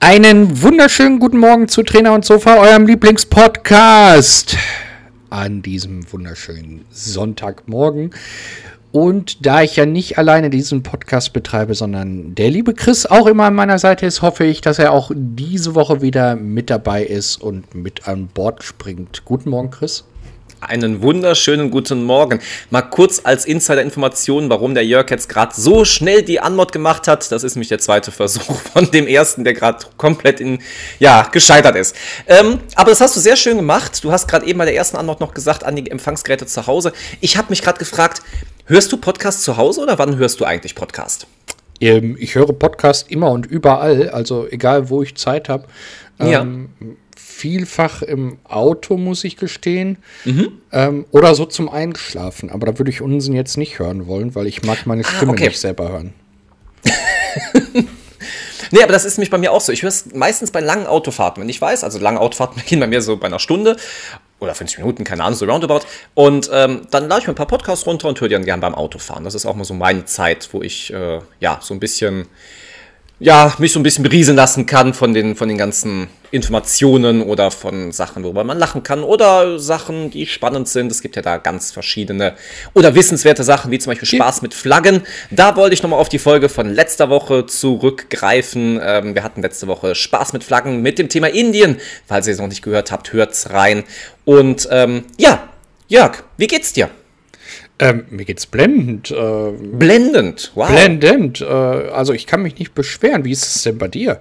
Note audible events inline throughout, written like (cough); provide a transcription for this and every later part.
Einen wunderschönen guten Morgen zu Trainer und Sofa, eurem Lieblingspodcast. An diesem wunderschönen Sonntagmorgen. Und da ich ja nicht alleine diesen Podcast betreibe, sondern der liebe Chris auch immer an meiner Seite ist, hoffe ich, dass er auch diese Woche wieder mit dabei ist und mit an Bord springt. Guten Morgen, Chris. Einen wunderschönen guten Morgen. Mal kurz als Insider-Information, warum der Jörg jetzt gerade so schnell die Anmod gemacht hat. Das ist nämlich der zweite Versuch (laughs) von dem ersten, der gerade komplett in, ja, gescheitert ist. Ähm, aber das hast du sehr schön gemacht. Du hast gerade eben bei der ersten Anmod noch gesagt, an die Empfangsgeräte zu Hause. Ich habe mich gerade gefragt, hörst du Podcast zu Hause oder wann hörst du eigentlich Podcast? Ähm, ich höre Podcast immer und überall, also egal wo ich Zeit habe. Ja. Vielfach im Auto, muss ich gestehen. Mhm. Ähm, oder so zum Einschlafen. Aber da würde ich Unsinn jetzt nicht hören wollen, weil ich mag meine Stimme ah, okay. nicht selber hören. (laughs) nee, aber das ist nämlich bei mir auch so. Ich höre es meistens bei langen Autofahrten, wenn ich weiß. Also lange Autofahrten (laughs) beginnen bei mir so bei einer Stunde oder 50 Minuten, keine Ahnung, so roundabout. Und ähm, dann lade ich mir ein paar Podcasts runter und höre die dann gern beim Autofahren. Das ist auch mal so meine Zeit, wo ich äh, ja so ein bisschen ja, mich so ein bisschen berieseln lassen kann von den, von den ganzen Informationen oder von Sachen, worüber man lachen kann oder Sachen, die spannend sind. Es gibt ja da ganz verschiedene oder wissenswerte Sachen, wie zum Beispiel Spaß mit Flaggen. Da wollte ich nochmal auf die Folge von letzter Woche zurückgreifen. Ähm, wir hatten letzte Woche Spaß mit Flaggen mit dem Thema Indien. Falls ihr es noch nicht gehört habt, hört's rein. Und ähm, ja, Jörg, wie geht's dir? Ähm, mir geht's blendend. Äh, blendend, wow. Blendend. Äh, also ich kann mich nicht beschweren. Wie ist es denn bei dir?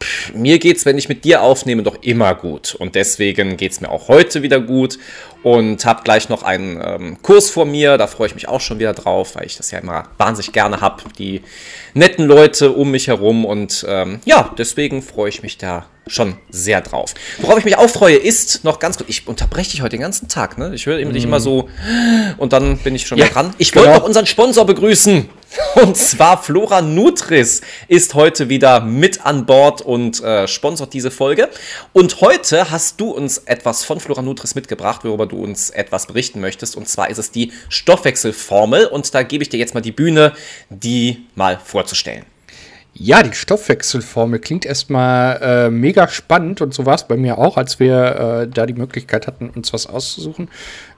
Pff, mir geht's, wenn ich mit dir aufnehme, doch immer gut. Und deswegen geht's mir auch heute wieder gut. Und habe gleich noch einen ähm, Kurs vor mir. Da freue ich mich auch schon wieder drauf, weil ich das ja immer wahnsinnig gerne habe. Die netten Leute um mich herum. Und ähm, ja, deswegen freue ich mich da schon sehr drauf. Worauf ich mich auch freue, ist noch ganz kurz, ich unterbreche dich heute den ganzen Tag, ne? Ich höre dich immer so und dann bin ich schon ja, dran. Ich wollte genau. noch unseren Sponsor begrüßen. (laughs) Und zwar Flora Nutris ist heute wieder mit an Bord und äh, sponsert diese Folge. Und heute hast du uns etwas von Flora Nutris mitgebracht, worüber du uns etwas berichten möchtest. Und zwar ist es die Stoffwechselformel. Und da gebe ich dir jetzt mal die Bühne, die mal vorzustellen. Ja, die Stoffwechselformel klingt erstmal äh, mega spannend und so war es bei mir auch, als wir äh, da die Möglichkeit hatten, uns was auszusuchen.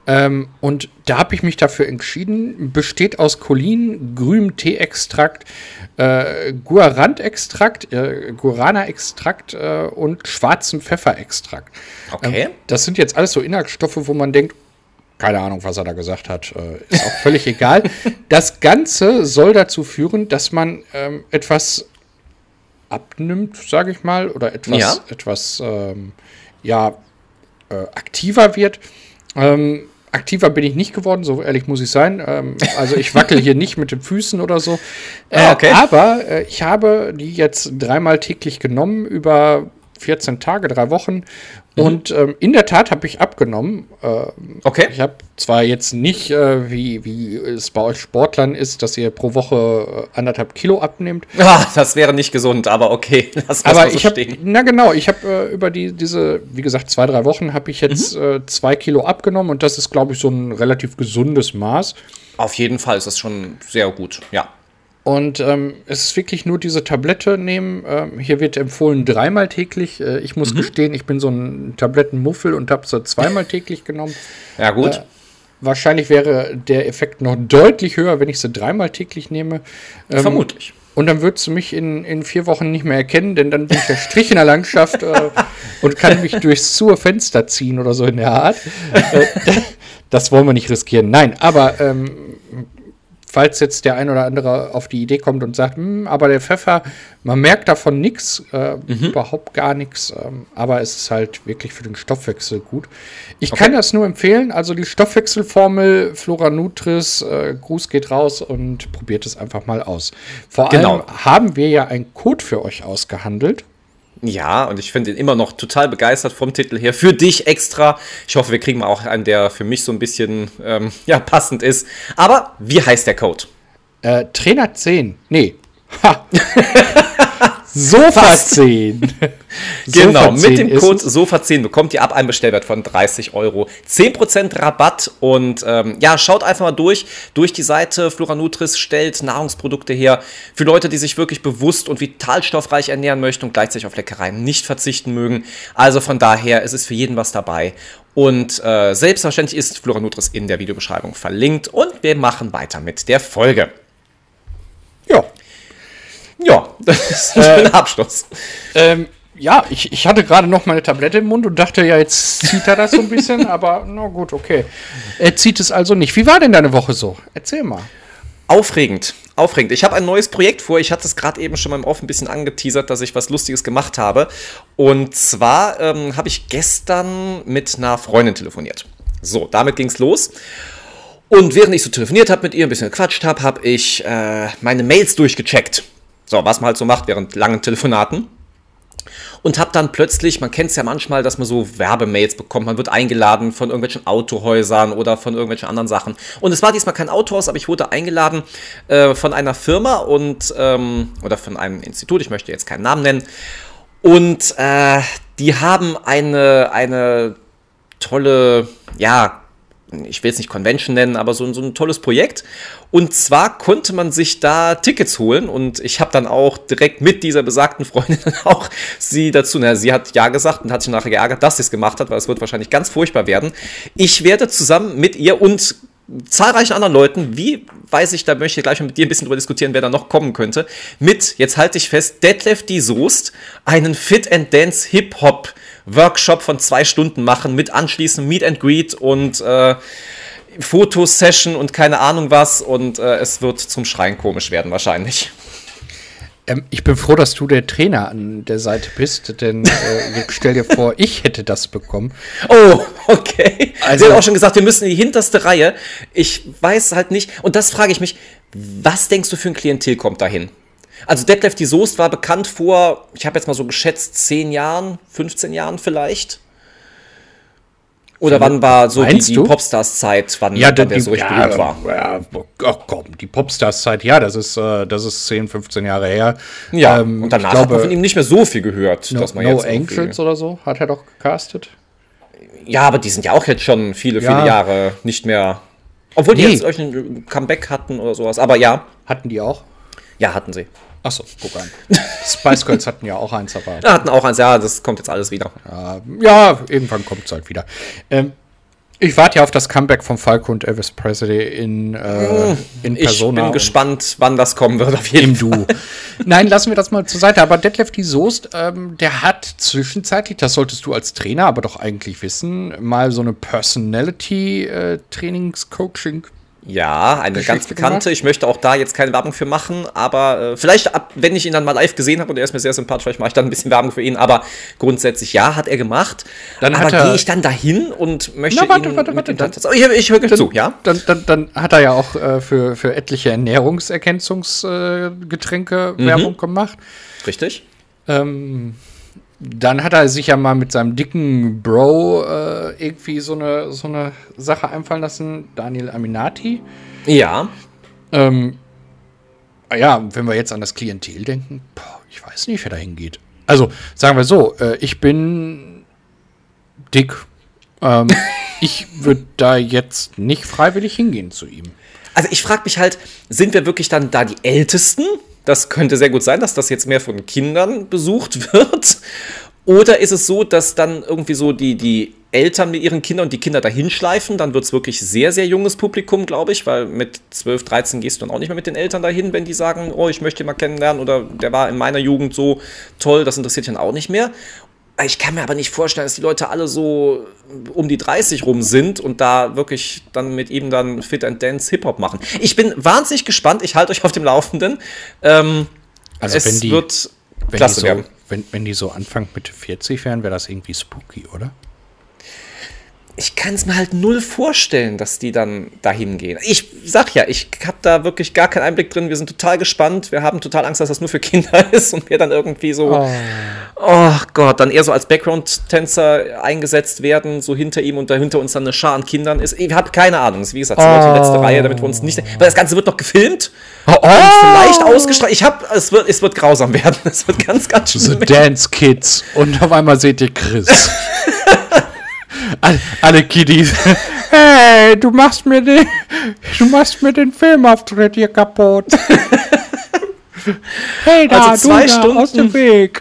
Ähm, und da habe ich mich dafür entschieden, besteht aus Cholin, grünem Teeextrakt, äh, Guarant-Extrakt, äh, Guarana-Extrakt äh, und schwarzem Pfefferextrakt. Okay. Ähm, das sind jetzt alles so Inhaltsstoffe, wo man denkt, keine Ahnung, was er da gesagt hat. Äh, ist auch völlig egal. (laughs) Das Ganze soll dazu führen, dass man ähm, etwas abnimmt, sage ich mal, oder etwas, ja, etwas ähm, ja, äh, aktiver wird. Ähm, aktiver bin ich nicht geworden, so ehrlich muss ich sein. Ähm, also ich wackel hier nicht mit den Füßen oder so. Äh, ah, okay. Aber äh, ich habe die jetzt dreimal täglich genommen über 14 Tage, drei Wochen Mhm. Und ähm, in der Tat habe ich abgenommen. Äh, okay. Ich habe zwar jetzt nicht, äh, wie, wie es bei euch Sportlern ist, dass ihr pro Woche äh, anderthalb Kilo abnehmt. (laughs) Ah, das wäre nicht gesund, aber okay. (laughs) Lass aber so ich habe, na genau, ich habe äh, über die, diese, wie gesagt, zwei, drei Wochen habe ich jetzt mhm. Äh, zwei Kilo abgenommen und das ist, glaube ich, so ein relativ gesundes Maß. Auf jeden Fall ist das schon sehr gut, ja. Und ähm, es ist wirklich nur diese Tablette nehmen. Ähm, hier wird empfohlen dreimal täglich. Äh, ich muss mhm. gestehen, ich bin so ein Tablettenmuffel und habe so zweimal (laughs) täglich genommen. Ja, gut. Äh, wahrscheinlich wäre der Effekt noch deutlich höher, wenn ich sie dreimal täglich nehme. Ähm, Vermutlich. Und dann würdest du mich in, in vier Wochen nicht mehr erkennen, denn dann bin ich der Strich in der Landschaft äh, (laughs) und kann mich durchs zur Fenster ziehen oder so in der Art. Äh, (laughs) das wollen wir nicht riskieren. Nein, aber ähm, falls jetzt der ein oder andere auf die Idee kommt und sagt, hm, aber der Pfeffer, man merkt davon nichts, äh, mhm. überhaupt gar nichts, ähm, aber es ist halt wirklich für den Stoffwechsel gut. Ich okay. kann das nur empfehlen, also die Stoffwechselformel Flora Nutris, äh, Gruß geht raus und probiert es einfach mal aus. Vor genau. allem haben wir ja einen Code für euch ausgehandelt. Ja, und ich finde ihn immer noch total begeistert vom Titel her. Für dich extra. Ich hoffe, wir kriegen mal auch einen, der für mich so ein bisschen ähm, ja, passend ist. Aber wie heißt der Code? Äh, Trainer 10. Nee. Ha. (laughs) Sofa 10. (laughs) genau, mit dem Code Sofa 10 bekommt ihr ab einem Bestellwert von 30 Euro 10% Rabatt. Und ähm, ja, schaut einfach mal durch. Durch die Seite Flora Nutris stellt Nahrungsprodukte her für Leute, die sich wirklich bewusst und vitalstoffreich ernähren möchten und gleichzeitig auf Leckereien nicht verzichten mögen. Also von daher, es ist für jeden was dabei. Und äh, selbstverständlich ist Flora Nutris in der Videobeschreibung verlinkt. Und wir machen weiter mit der Folge. Ja. Ja, das ist (laughs) ein äh, schöner Abschluss. Ähm, ja, ich, ich hatte gerade noch meine Tablette im Mund und dachte, ja, jetzt zieht er das so ein bisschen, (laughs) aber na gut, okay. Er zieht es also nicht. Wie war denn deine Woche so? Erzähl mal. Aufregend, aufregend. Ich habe ein neues Projekt vor. Ich hatte es gerade eben schon mal im Off ein bisschen angeteasert, dass ich was Lustiges gemacht habe. Und zwar ähm, habe ich gestern mit einer Freundin telefoniert. So, damit ging es los. Und während ich so telefoniert habe mit ihr, ein bisschen gequatscht habe, habe ich äh, meine Mails durchgecheckt. So, was man halt so macht während langen Telefonaten. Und habe dann plötzlich, man kennt es ja manchmal, dass man so Werbemails bekommt, man wird eingeladen von irgendwelchen Autohäusern oder von irgendwelchen anderen Sachen. Und es war diesmal kein Autohaus, aber ich wurde eingeladen äh, von einer Firma und ähm, oder von einem Institut, ich möchte jetzt keinen Namen nennen. Und äh, die haben eine, eine tolle, ja, ich will es nicht Convention nennen, aber so, so ein tolles Projekt. Und zwar konnte man sich da Tickets holen und ich habe dann auch direkt mit dieser besagten Freundin (laughs) auch sie dazu, na, sie hat ja gesagt und hat sich nachher geärgert, dass sie es gemacht hat, weil es wird wahrscheinlich ganz furchtbar werden. Ich werde zusammen mit ihr und zahlreichen anderen Leuten, wie weiß ich, da möchte ich gleich mal mit dir ein bisschen drüber diskutieren, wer da noch kommen könnte, mit, jetzt halte ich fest, Detlef die Soest, einen Fit and Dance Hip Hop Workshop von zwei Stunden machen, mit anschließend Meet and Greet und äh, Fotosession und keine Ahnung was und äh, es wird zum Schreien komisch werden wahrscheinlich. Ähm, ich bin froh, dass du der Trainer an der Seite bist, denn äh, stell dir vor, ich hätte das bekommen. Oh, okay. Also, Sie hat auch schon gesagt, wir müssen in die hinterste Reihe. Ich weiß halt nicht, und das frage ich mich, was denkst du für ein Klientel kommt dahin? Also Detlef die Soest war bekannt vor, ich habe jetzt mal so geschätzt, 10 Jahren, 15 Jahren vielleicht. Oder wann war so die, die Popstars-Zeit, wann, ja, wann der so richtig ja, war? Ja, ach komm, die Popstars-Zeit, ja, das ist, äh, das ist 10, 15 Jahre her. Ja, ähm, und danach glaube, hat man von ihm nicht mehr so viel gehört. No, dass man no jetzt Angels oder so hat er doch gecastet. Ja, aber die sind ja auch jetzt schon viele, viele ja. Jahre nicht mehr. Obwohl die nee. jetzt euch ein Comeback hatten oder sowas, aber ja. Hatten die auch? Ja, hatten sie. Achso, guck an. Spice Girls hatten ja auch eins, aber. (laughs) Ja, hatten auch eins, ja, das kommt jetzt alles wieder. Ja, ja irgendwann kommt es halt wieder. Ähm, ich warte ja auf das Comeback von Falco und Elvis Presley in, äh, in Persona. Ich bin gespannt, wann das kommen wird, auf jeden Fall. Du. (laughs) Nein, lassen wir das mal zur Seite. Aber Detlef die Soest, ähm, der hat zwischenzeitlich, das solltest du als Trainer aber doch eigentlich wissen, mal so eine Personality-Trainings-Coaching- äh, ja, eine ganz bekannte. Gemacht. Ich möchte auch da jetzt keine Werbung für machen, aber äh, vielleicht, ab, wenn ich ihn dann mal live gesehen habe und er ist mir sehr sympathisch, vielleicht mache ich dann ein bisschen Werbung für ihn, aber grundsätzlich ja, hat er gemacht. Dann aber gehe ich dann dahin und möchte Na, warte, ihn warte, warte, dann, oh, ich, ich höre zu, ja? Dann, dann, dann, hat er ja auch äh, für, für etliche Ernährungsergänzungsgetränke äh, mhm. Werbung gemacht. Richtig. Ähm, dann hat er sich ja mal mit seinem dicken Bro äh, irgendwie so eine, so eine Sache einfallen lassen, Daniel Aminati. Ja. Ähm, ja, wenn wir jetzt an das Klientel denken, boah, ich weiß nicht, wer da hingeht. Also, sagen wir so, äh, ich bin dick. Ähm, (laughs) ich würde da jetzt nicht freiwillig hingehen zu ihm. Also ich frage mich halt, sind wir wirklich dann da die Ältesten? Das könnte sehr gut sein, dass das jetzt mehr von Kindern besucht (laughs) wird. Oder ist es so, dass dann irgendwie so die, die Eltern mit ihren Kindern und die Kinder dahin schleifen? Dann wird es wirklich sehr, sehr junges Publikum, glaube ich, weil mit 12, 13 gehst du dann auch nicht mehr mit den Eltern dahin, wenn die sagen, oh, ich möchte ihn mal kennenlernen oder der war in meiner Jugend so toll, das interessiert dann auch nicht mehr. Ich kann mir aber nicht vorstellen, dass die Leute alle so um die 30 rum sind und da wirklich dann mit ihm dann Fit and Dance Hip-Hop machen. Ich bin wahnsinnig gespannt. Ich halte euch auf dem Laufenden. Ähm, also es wenn die, wird wenn klasse die so, werden. Wenn, wenn die so Anfang Mitte 40 wären, wäre das irgendwie spooky, oder? Ich kann es mir halt null vorstellen, dass die dann dahin gehen. Ich sag ja, ich habe da wirklich gar keinen Einblick drin. Wir sind total gespannt. Wir haben total Angst, dass das nur für (laughs) Kinder ist und wir dann irgendwie so. Oh. Oh Gott, dann eher so als Background-Tänzer eingesetzt werden, so hinter ihm und dahinter uns dann eine Schar an Kindern ist. Ich habe keine Ahnung. Wie gesagt, oh. die letzte Reihe, damit wir uns nicht. Weil das Ganze wird noch gefilmt. Oh. Und vielleicht ausgestrahlt. Ich habe, es wird, es wird grausam (laughs) werden. Es wird ganz, ganz schön. So Dance Kids. Und auf einmal seht ihr Chris. (laughs) alle, alle Kiddies. (laughs) Hey, du machst mir den, du machst mir den Filmauftritt hier kaputt. (laughs) Hey, da, also zwei du Stunden, aus dem Weg.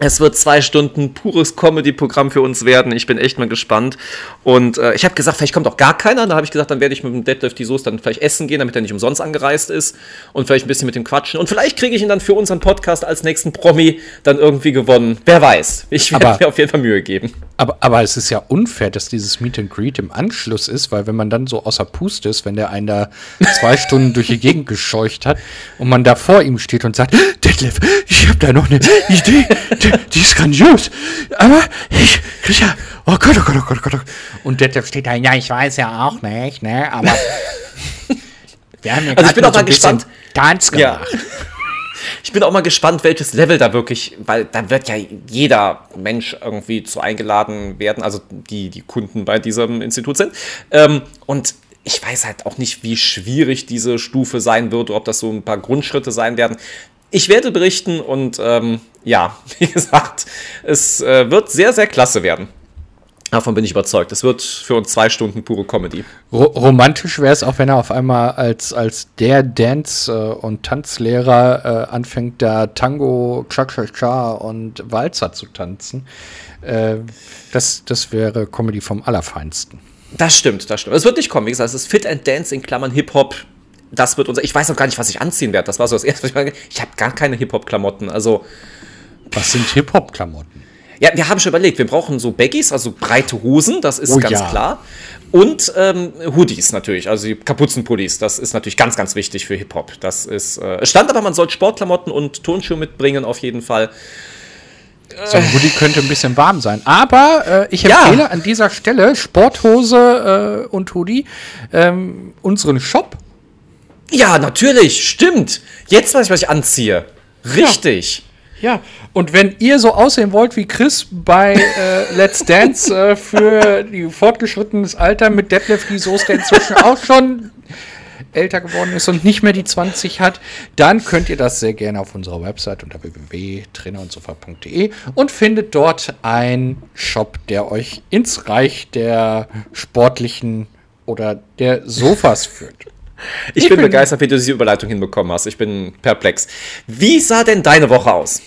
Es wird zwei Stunden pures Comedy-Programm für uns werden. Ich bin echt mal gespannt. Und äh, ich habe gesagt, vielleicht kommt auch gar keiner. Da habe ich gesagt, dann werde ich mit dem Deadlift die Soße dann vielleicht essen gehen, damit er nicht umsonst angereist ist. Und vielleicht ein bisschen mit dem quatschen. Und vielleicht kriege ich ihn dann für unseren Podcast als nächsten Promi dann irgendwie gewonnen. Wer weiß. Ich werde mir auf jeden Fall Mühe geben. Aber, aber es ist ja unfair, dass dieses Meet and Greet im Anschluss ist, weil wenn man dann so außer Pust ist, wenn der einen da zwei Stunden durch die Gegend gescheucht hat und man da vor ihm steht und sagt, Detlef, ich habe da noch eine Idee, die, die, ist grandios, aber ich, ich ja, oh Gott, oh Gott, oh Gott, oh Gott. Und Detlef steht da, ja, ich weiß ja auch nicht, ne, aber (laughs) wir haben ja also ich bin auch mal so gespannt. Ganz gemacht. Ja. Ich bin auch mal gespannt, welches Level da wirklich, weil da wird ja jeder Mensch irgendwie zu eingeladen werden, also die, die Kunden bei diesem Institut sind. Ähm, und ich weiß halt auch nicht, wie schwierig diese Stufe sein wird, ob das so ein paar Grundschritte sein werden. Ich werde berichten und ähm, ja, (laughs) wie gesagt, es äh, wird sehr, sehr klasse werden. Davon bin ich überzeugt. Es wird für uns zwei Stunden pure Comedy. romantisch wäre es auch, wenn er auf einmal als, als der Dance- äh, und Tanzlehrer äh, anfängt, da Tango, Cha-Cha-Cha und Walzer zu tanzen. Äh, das, das wäre Comedy vom Allerfeinsten. Das stimmt, das stimmt. Es wird nicht kommen. Wie gesagt, es ist Fit and Dance in Klammern Hip-Hop. Das wird unser. Ich weiß noch gar nicht, was ich anziehen werde. Das war so das Erste, was ich meine. Ich habe gar keine Hip-Hop-Klamotten. Also. Was sind Hip-Hop-Klamotten? Ja, wir haben schon überlegt, wir brauchen so Baggies, also breite Hosen, das ist oh, ganz ja. klar. Und ähm, Hoodies natürlich, also die Kapuzenpullis, das ist natürlich ganz, ganz wichtig für Hip-Hop. Das ist, äh, es stand aber, man soll Sportklamotten und Turnschuhe mitbringen, auf jeden Fall. So ein Hoodie könnte ein bisschen warm sein. Aber äh, ich empfehle ja. an dieser Stelle Sporthose äh, und Hoodie ähm, unseren Shop. Ja, natürlich, stimmt. Jetzt weiß ich, was ich anziehe. Richtig. Ja. Ja, und wenn ihr so aussehen wollt wie Chris bei äh, Let's Dance äh, für die fortgeschrittenes Alter mit Detlef die Soße, der inzwischen auch schon älter geworden ist und nicht mehr die 20 hat, dann könnt ihr das sehr gerne auf unserer Website unter www.trainerundsofa.de und findet dort einen Shop, der euch ins Reich der sportlichen oder der Sofas führt. Ich, ich bin, bin begeistert, wie du diese Überleitung hinbekommen hast. Ich bin perplex. Wie sah denn deine Woche aus?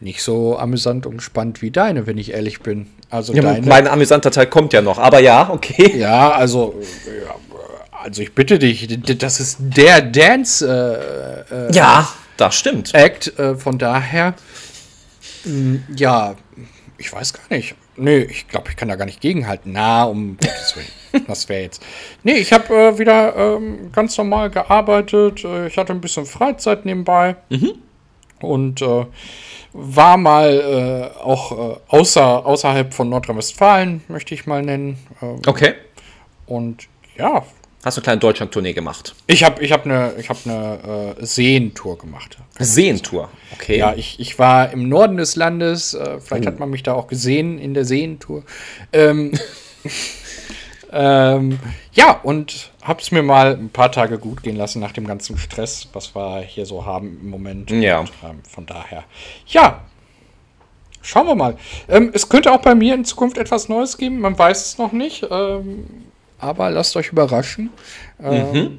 nicht so amüsant und spannend wie deine, wenn ich ehrlich bin. Also ja, deine, mein amüsanter Teil kommt ja noch, aber ja, okay. Ja, also, ja, also ich bitte dich, das ist der Dance. Äh, äh, ja, das stimmt. Act, äh, von daher, mh, hm, ja, ich weiß gar nicht. Nee, ich glaube, ich kann da gar nicht gegenhalten. Na, um Gottes Willen. Das wäre jetzt. Nee, ich habe äh, wieder ähm, ganz normal gearbeitet. Äh, ich hatte ein bisschen Freizeit nebenbei. Mhm. Und äh, war mal äh, auch äh, außer, außerhalb von Nordrhein-Westfalen, möchte ich mal nennen. Ähm, okay. Und ja. Hast du eine kleine Deutschland-Tournee gemacht? Ich habe ich hab eine hab ne, äh, Seentour gemacht. Seentour, okay. Ja, ich, ich war im Norden des Landes. Äh, vielleicht oh. hat man mich da auch gesehen in der Seentour. Ähm, (laughs) ähm, ja, und habe es mir mal ein paar Tage gut gehen lassen nach dem ganzen Stress, was wir hier so haben im Moment. Ja. Und, ähm, von daher, ja, schauen wir mal. Ähm, es könnte auch bei mir in Zukunft etwas Neues geben, man weiß es noch nicht. Ähm, aber lasst euch überraschen. Ähm, mhm.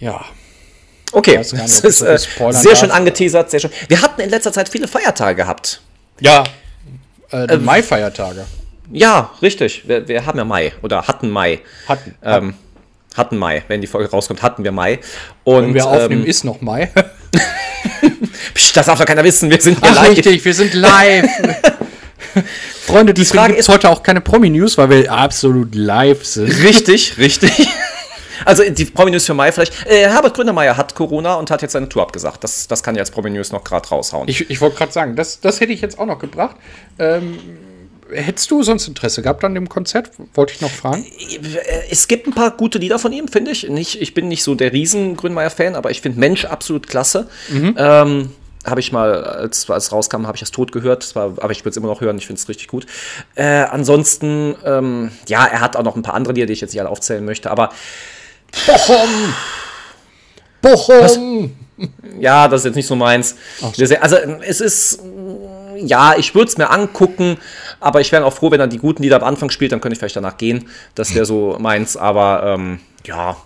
Ja. Okay, nicht, das ist äh, sehr schön angeteasert, sehr schön. Wir hatten in letzter Zeit viele Feiertage gehabt. Ja, äh, die ähm, Mai-Feiertage. Ja, richtig. Wir, wir, haben ja Mai oder hatten Mai. Hatten. Ähm, hatten Mai. Wenn die Folge rauskommt, hatten wir Mai. Und, Wenn wir aufnehmen, ähm, ist noch Mai. (laughs) Psch, das darf doch keiner wissen. Wir sind Ach, live. Richtig, wir sind live. (laughs) Freunde, die Frage ist heute auch keine Promi-News, weil wir absolut live sind. Richtig, (laughs) richtig. Also die Promi-News für Mai vielleicht. Äh, Herbert Gründermeier hat Corona und hat jetzt seine Tour abgesagt. Das, das kann ich als Promi-News noch gerade raushauen. Ich, ich wollte gerade sagen, das, das hätte ich jetzt auch noch gebracht. Ähm, hättest du sonst Interesse gehabt an dem Konzert? Wollte ich noch fragen. Es gibt ein paar gute Lieder von ihm, finde ich. Nicht, ich bin nicht so der riesen Grünmeier-Fan, aber ich finde Mensch absolut klasse. Mhm. Ähm, habe ich mal, als es rauskam, habe ich das tot gehört. Das war, aber ich würde es immer noch hören. Ich finde es richtig gut. Äh, ansonsten, ähm, ja, er hat auch noch ein paar andere Lieder, die ich jetzt nicht alle aufzählen möchte. Aber Bochum! Bochum! Ja, das ist jetzt nicht so meins. so. Also es ist, ja, ich würde es mir angucken, aber ich wäre auch froh, wenn er die guten Lieder am Anfang spielt, dann könnte ich vielleicht danach gehen. Das wäre so (laughs) meins, aber ähm, ja,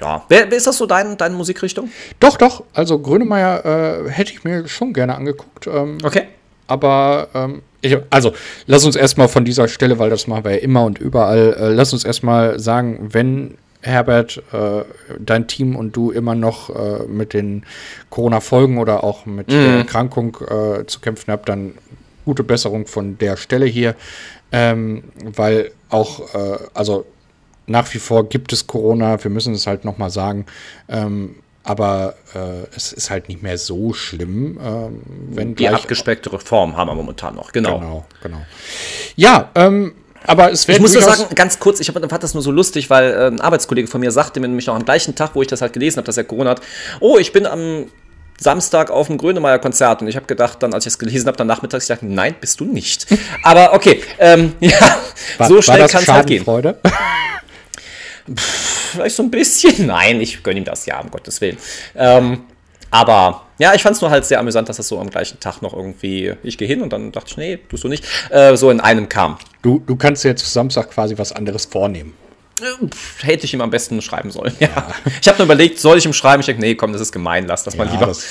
ja. Wer, ist das so dein, deine Musikrichtung? Doch, doch. Also Grönemeyer äh, hätte ich mir schon gerne angeguckt. Ähm, Okay. Aber ähm, ich, also lass uns erstmal von dieser Stelle, weil das machen wir ja immer und überall, äh, lass uns erstmal sagen, wenn Herbert, äh, dein Team und du immer noch äh, mit den Corona-Folgen oder auch mit der Erkrankung äh, zu kämpfen habt, dann gute Besserung von der Stelle hier, ähm, weil auch, äh, also nach wie vor gibt es Corona, wir müssen es halt nochmal sagen, ähm, aber äh, es ist halt nicht mehr so schlimm, ähm, wenn Die gleich abgespecktere Form haben wir momentan noch, genau. Genau, genau. Ja, ähm, aber es Ich werden muss nur sagen, ganz kurz, ich fand das nur so lustig, weil äh, ein Arbeitskollege von mir sagte mir nämlich noch am gleichen Tag, wo ich das halt gelesen habe, dass er Corona hat, oh, ich bin am Samstag auf dem Grönemeyer-Konzert und ich habe gedacht, dann, als ich es gelesen habe, dann nachmittags, ich dachte, nein, bist du nicht. (laughs) Aber okay, ähm, (laughs) ja, war, so schnell kann es halt gehen. Schadenfreude? (laughs) Vielleicht so ein bisschen. Nein, ich gönne ihm das ja, um Gottes Willen. Ähm, aber ja, ich fand es nur halt sehr amüsant, dass das so am gleichen Tag noch irgendwie, ich gehe hin und dann dachte ich, nee, tust du nicht, äh, so in einem kam. Du, du kannst dir jetzt Samstag quasi was anderes vornehmen. Pff, Hätte ich ihm am besten schreiben sollen. (laughs) Ja. Ich habe nur überlegt, soll ich ihm schreiben? Ich denke, nee, komm, das ist gemein, lass das mal lieber. das,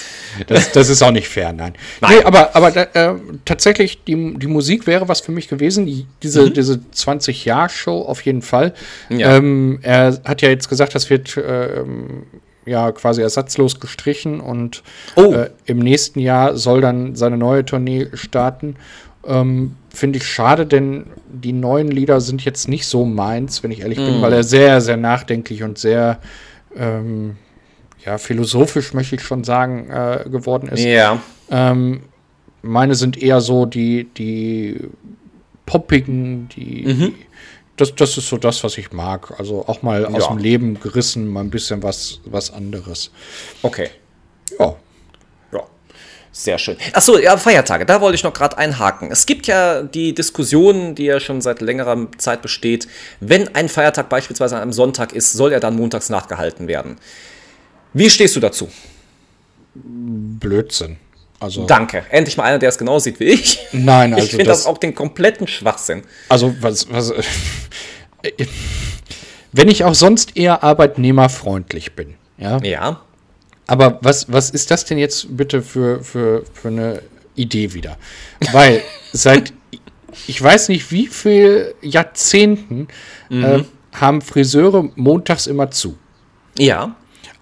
das, das ist auch nicht fair, nein. (laughs) Nein. Nee, aber, aber äh, tatsächlich, die, die Musik wäre was für mich gewesen. Die, diese, diese 20-Jahr-Show auf jeden Fall. Mhm. Ja. Ähm, er hat ja jetzt gesagt, das wird ähm, ja quasi ersatzlos gestrichen und Oh. äh, im nächsten Jahr soll dann seine neue Tournee starten. Ähm, Finde ich schade, denn die neuen Lieder sind jetzt nicht so meins, wenn ich ehrlich Mhm. bin, weil er sehr, sehr nachdenklich und sehr ähm, ja, philosophisch, möchte ich schon sagen, äh, geworden ist. Ja. Ähm, meine sind eher so die, die poppigen, die, Mhm. die das, das ist so das, was ich mag. Also auch mal aus Ja. dem Leben gerissen, mal ein bisschen was, was anderes. Okay. Ja. Ja. Sehr schön. Achso, ja, Feiertage, da wollte ich noch gerade einhaken. Es gibt ja die Diskussion, die ja schon seit längerer Zeit besteht, wenn ein Feiertag beispielsweise an einem Sonntag ist, soll er dann montags nachgehalten werden. Wie stehst du dazu? Blödsinn. Also, Danke. Endlich mal einer, der es genau sieht wie ich. nein, ich also finde das, das, auch den kompletten Schwachsinn. also was, was, (laughs) wenn ich auch sonst eher arbeitnehmerfreundlich bin, ja, Ja. Aber was, was ist das denn jetzt bitte für, für, für eine Idee wieder? Weil (laughs) seit, ich weiß nicht wie viel Jahrzehnten äh, haben Friseure montags immer zu. Ja.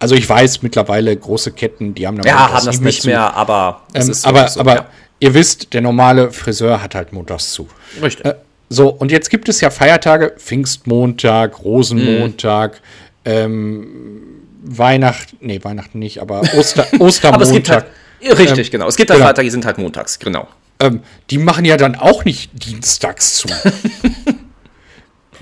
Also ich weiß mittlerweile große Ketten, die haben dann Ja, haben das nicht zu. mehr, aber Ähm, ist aber so, aber ja. ihr wisst, der normale Friseur hat halt montags zu. Richtig. Äh, so, und jetzt gibt es ja Feiertage, Pfingstmontag, Rosenmontag, ähm, Weihnachten, nee, Weihnachten nicht, aber (laughs) Oster, Ostermontag. aber es gibt halt. Richtig, Ähm, genau. Es gibt halt genau. Feiertage, die sind halt montags, genau. ähm, die machen ja dann auch nicht dienstags zu. (laughs)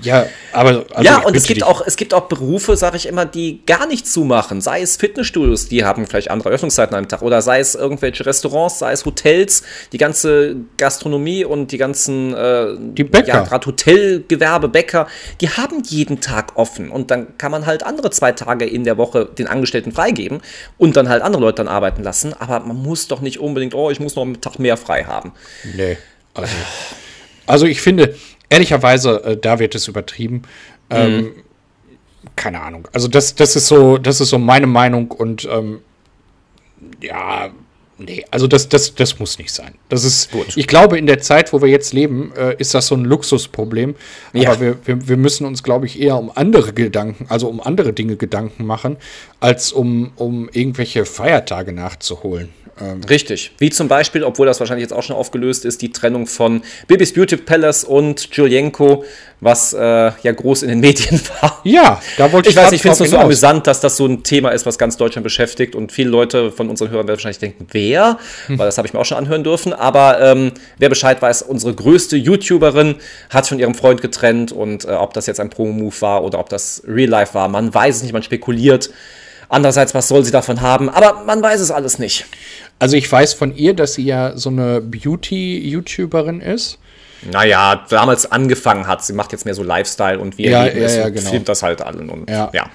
ja, aber also ja, und es gibt dich. auch, es gibt auch Berufe, sage ich immer, die gar nicht zumachen. Sei es Fitnessstudios, die haben vielleicht andere Öffnungszeiten am Tag, oder sei es irgendwelche Restaurants, sei es Hotels, die ganze Gastronomie und die ganzen äh, Die Bäcker. ja, gerade Hotelgewerbe, Bäcker, die haben jeden Tag offen. Und dann kann man halt andere zwei Tage in der Woche den Angestellten freigeben und dann halt andere Leute dann arbeiten lassen. Aber man muss doch nicht unbedingt, oh, ich muss noch einen Tag mehr frei haben. Nee, also, also ich finde, ehrlicherweise, äh, da wird es übertrieben. Ähm, keine Ahnung. Also das, das ist so, das ist so meine Meinung und ähm, ja, nee, also das, das, das muss nicht sein. Das ist, Gut. ich glaube, in der Zeit, wo wir jetzt leben, äh, ist das so ein Luxusproblem. Ja. Aber wir, wir, wir müssen uns, glaube ich, eher um andere Gedanken, also um andere Dinge Gedanken machen, als um, um irgendwelche Feiertage nachzuholen. Ähm, Richtig. Wie zum Beispiel, obwohl das wahrscheinlich jetzt auch schon aufgelöst ist, die Trennung von Bibis Beauty Palace und Julienko, was äh, ja groß in den Medien (laughs) war. ja, da wollte ich Ich weiß ich finde es nur so hinaus. amüsant, dass das so ein Thema ist, was ganz Deutschland beschäftigt und viele Leute von unseren Hörern werden wahrscheinlich denken, wer? Hm. Weil das habe ich mir auch schon anhören dürfen. Aber ähm, wer Bescheid weiß, unsere größte YouTuberin hat von ihrem Freund getrennt und äh, ob das jetzt ein Promo-Move war oder ob das Real Life war, man weiß es nicht, man spekuliert. Andererseits, was soll sie davon haben? Aber man weiß es alles nicht. Also ich weiß von ihr, dass sie ja so eine Beauty-YouTuberin ist. Naja, damals angefangen hat. Sie macht jetzt mehr so Lifestyle und wie Ja, ja, ja, genau. filmt das halt allen. Und Ja. ja.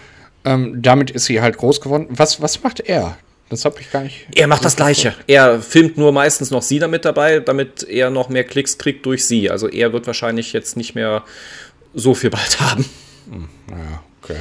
Ähm, damit ist sie halt groß geworden. Was, was macht er? Das habe ich gar nicht. Er macht das Gleiche. Er filmt nur meistens noch sie damit dabei, damit er noch mehr Klicks kriegt durch sie. Also er wird wahrscheinlich jetzt nicht mehr so viel bald (laughs) haben. Ja, okay.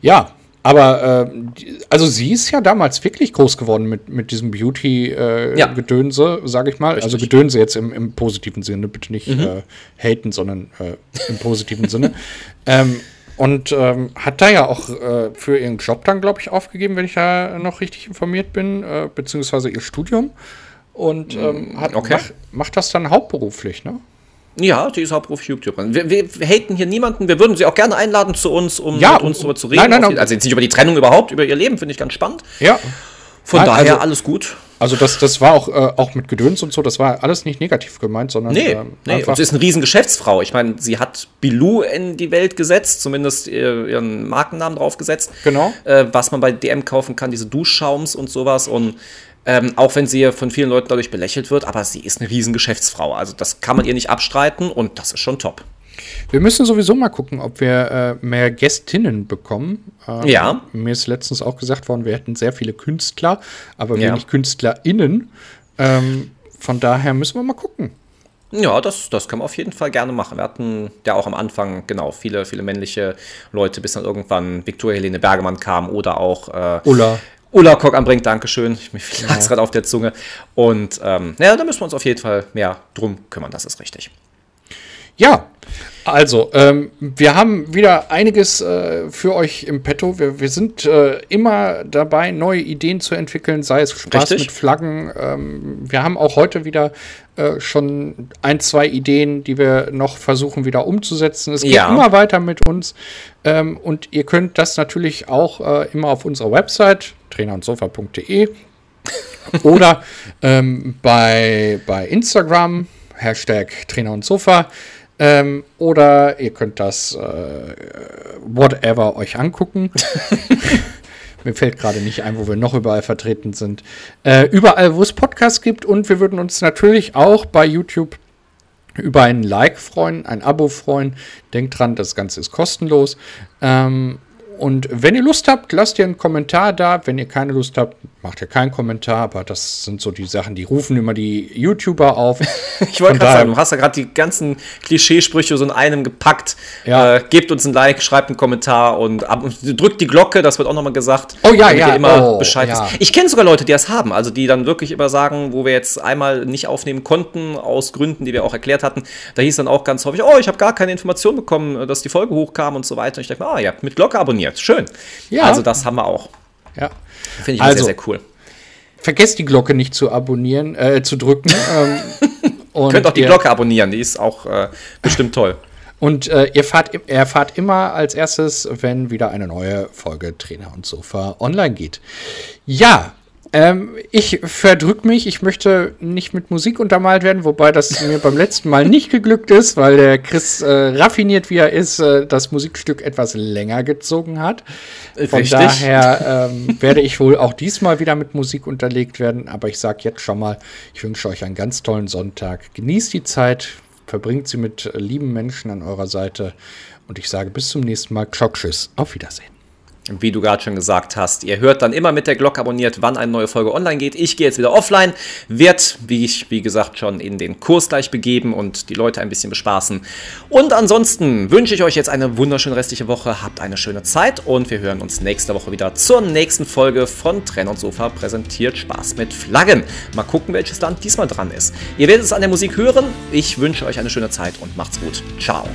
Ja, aber äh, also sie ist ja damals wirklich groß geworden mit, mit diesem Ja. Beauty-Gedönse, sage ich mal. Also Richtig. Gedönse jetzt im, im positiven Sinne, bitte nicht äh, haten, sondern äh, im positiven Sinne. (laughs) Ähm, und ähm, hat da ja auch äh, für ihren Job dann, glaube ich, aufgegeben, wenn ich da noch richtig informiert bin, äh, beziehungsweise ihr Studium. Und ähm, hat, okay. macht, macht das dann hauptberuflich, ne? Ja, die ist hauptberuflich YouTuberin. Wir, wir haten hier niemanden. Wir würden sie auch gerne einladen zu uns, um Ja, mit uns darüber zu reden. nein, nein, nein. Also jetzt nicht über die Trennung überhaupt, über ihr Leben, finde ich ganz spannend. Ja. Von Nein, daher also- alles gut. Also das, das war auch, äh, auch mit Gedöns und so, das war alles nicht negativ gemeint, sondern Nee, ähm, nee. und sie ist eine riesen Geschäftsfrau. Ich meine, sie hat Bilou in die Welt gesetzt, zumindest ihr- ihren Markennamen draufgesetzt. Genau. Äh, was man bei DM kaufen kann, diese Duschschaums und sowas. Und ähm, auch wenn sie von vielen Leuten dadurch belächelt wird, aber sie ist eine riesen Geschäftsfrau. Also das kann man ihr nicht abstreiten und das ist schon top. wir müssen sowieso mal gucken, ob wir äh, mehr Gästinnen bekommen. Ähm, Ja. Mir ist letztens auch gesagt worden, wir hätten sehr viele Künstler, aber Ja. wenig KünstlerInnen. Ähm, von daher müssen wir mal gucken. Ja, das, das können wir auf jeden Fall gerne machen. Wir hatten ja auch am Anfang, genau, viele, viele männliche Leute, bis dann irgendwann Viktoria Helene Bergemann kam oder auch äh, Ulla. Ulla Kock anbringt, Dankeschön. Ich mir lag es gerade auf der Zunge. Und ähm, ja, da müssen wir uns auf jeden Fall mehr drum kümmern, das ist richtig. Ja, also, ähm, wir haben wieder einiges äh, für euch im Petto. Wir, wir sind äh, immer dabei, neue Ideen zu entwickeln, sei es Spaß Richtig. mit Flaggen. Ähm, wir haben auch heute wieder äh, schon ein, zwei Ideen, die wir noch versuchen wieder umzusetzen. Es geht Ja. immer weiter mit uns. Ähm, und ihr könnt das natürlich auch äh, immer auf unserer Website trainerundsofa.de oder ähm, bei, bei Instagram, Hashtag Trainer und Sofa. Ähm, oder ihr könnt das äh, whatever euch angucken. (laughs) Mir fällt gerade nicht ein, wo wir noch überall vertreten sind. Äh, überall, wo es Podcasts gibt. Und wir würden uns natürlich auch bei YouTube über ein Like freuen, ein Abo freuen. Denkt dran, das Ganze ist kostenlos. Ähm, und wenn ihr Lust habt, lasst ihr einen Kommentar da. Wenn ihr keine Lust habt, macht ihr keinen Kommentar. Aber das sind so die Sachen, die rufen immer die YouTuber auf. (laughs) Ich wollte gerade sagen, du hast ja gerade die ganzen Klischeesprüche so in einem gepackt. Ja. Äh, gebt uns ein Like, schreibt einen Kommentar und ab, drückt die Glocke, das wird auch nochmal gesagt. Oh ja, ja, immer oh, Bescheid ja. Ich kenne sogar Leute, die das haben, also die dann wirklich immer sagen, wo wir jetzt einmal nicht aufnehmen konnten, aus Gründen, die wir auch erklärt hatten. Da hieß dann auch ganz häufig, oh, ich habe gar keine Information bekommen, dass die Folge hochkam und so weiter. Und ich dachte mir, ah, habt mit Glocke abonniert. Schön. Ja. Also das haben wir auch. Ja. Finde ich Also, sehr, sehr cool. Vergesst die Glocke nicht zu abonnieren, äh, zu drücken. ähm, (laughs) Könnt auch die Glocke abonnieren, die ist auch äh, bestimmt toll. Und äh, ihr fahrt, erfahrt immer als erstes, wenn wieder eine neue Folge Trainer und Sofa online geht. Ja, ähm, ich verdrück mich. Ich möchte nicht mit Musik untermalt werden, wobei das mir beim letzten Mal nicht geglückt ist, weil der Chris, äh, raffiniert wie er ist, äh, das Musikstück etwas länger gezogen hat. Von Richtig. daher (laughs) ähm, werde ich wohl auch diesmal wieder mit Musik unterlegt werden. Aber ich sage jetzt schon mal, ich wünsche euch einen ganz tollen Sonntag. Genießt die Zeit, verbringt sie mit äh, lieben Menschen an eurer Seite. Und ich sage bis zum nächsten Mal. Ciao, tschüss. Auf Wiedersehen. Wie du gerade schon gesagt hast, ihr hört dann immer mit der Glocke abonniert, wann eine neue Folge online geht. Ich gehe jetzt wieder offline, werd, wie ich, wie gesagt, schon in den Kurs gleich begeben und die Leute ein bisschen bespaßen. Und ansonsten wünsche ich euch jetzt eine wunderschöne restliche Woche, habt eine schöne Zeit und wir hören uns nächste Woche wieder zur nächsten Folge von Trenn und Sofa präsentiert Spaß mit Flaggen. Mal gucken, welches Land diesmal dran ist. Ihr werdet es an der Musik hören. Ich wünsche euch eine schöne Zeit und macht's gut. Ciao.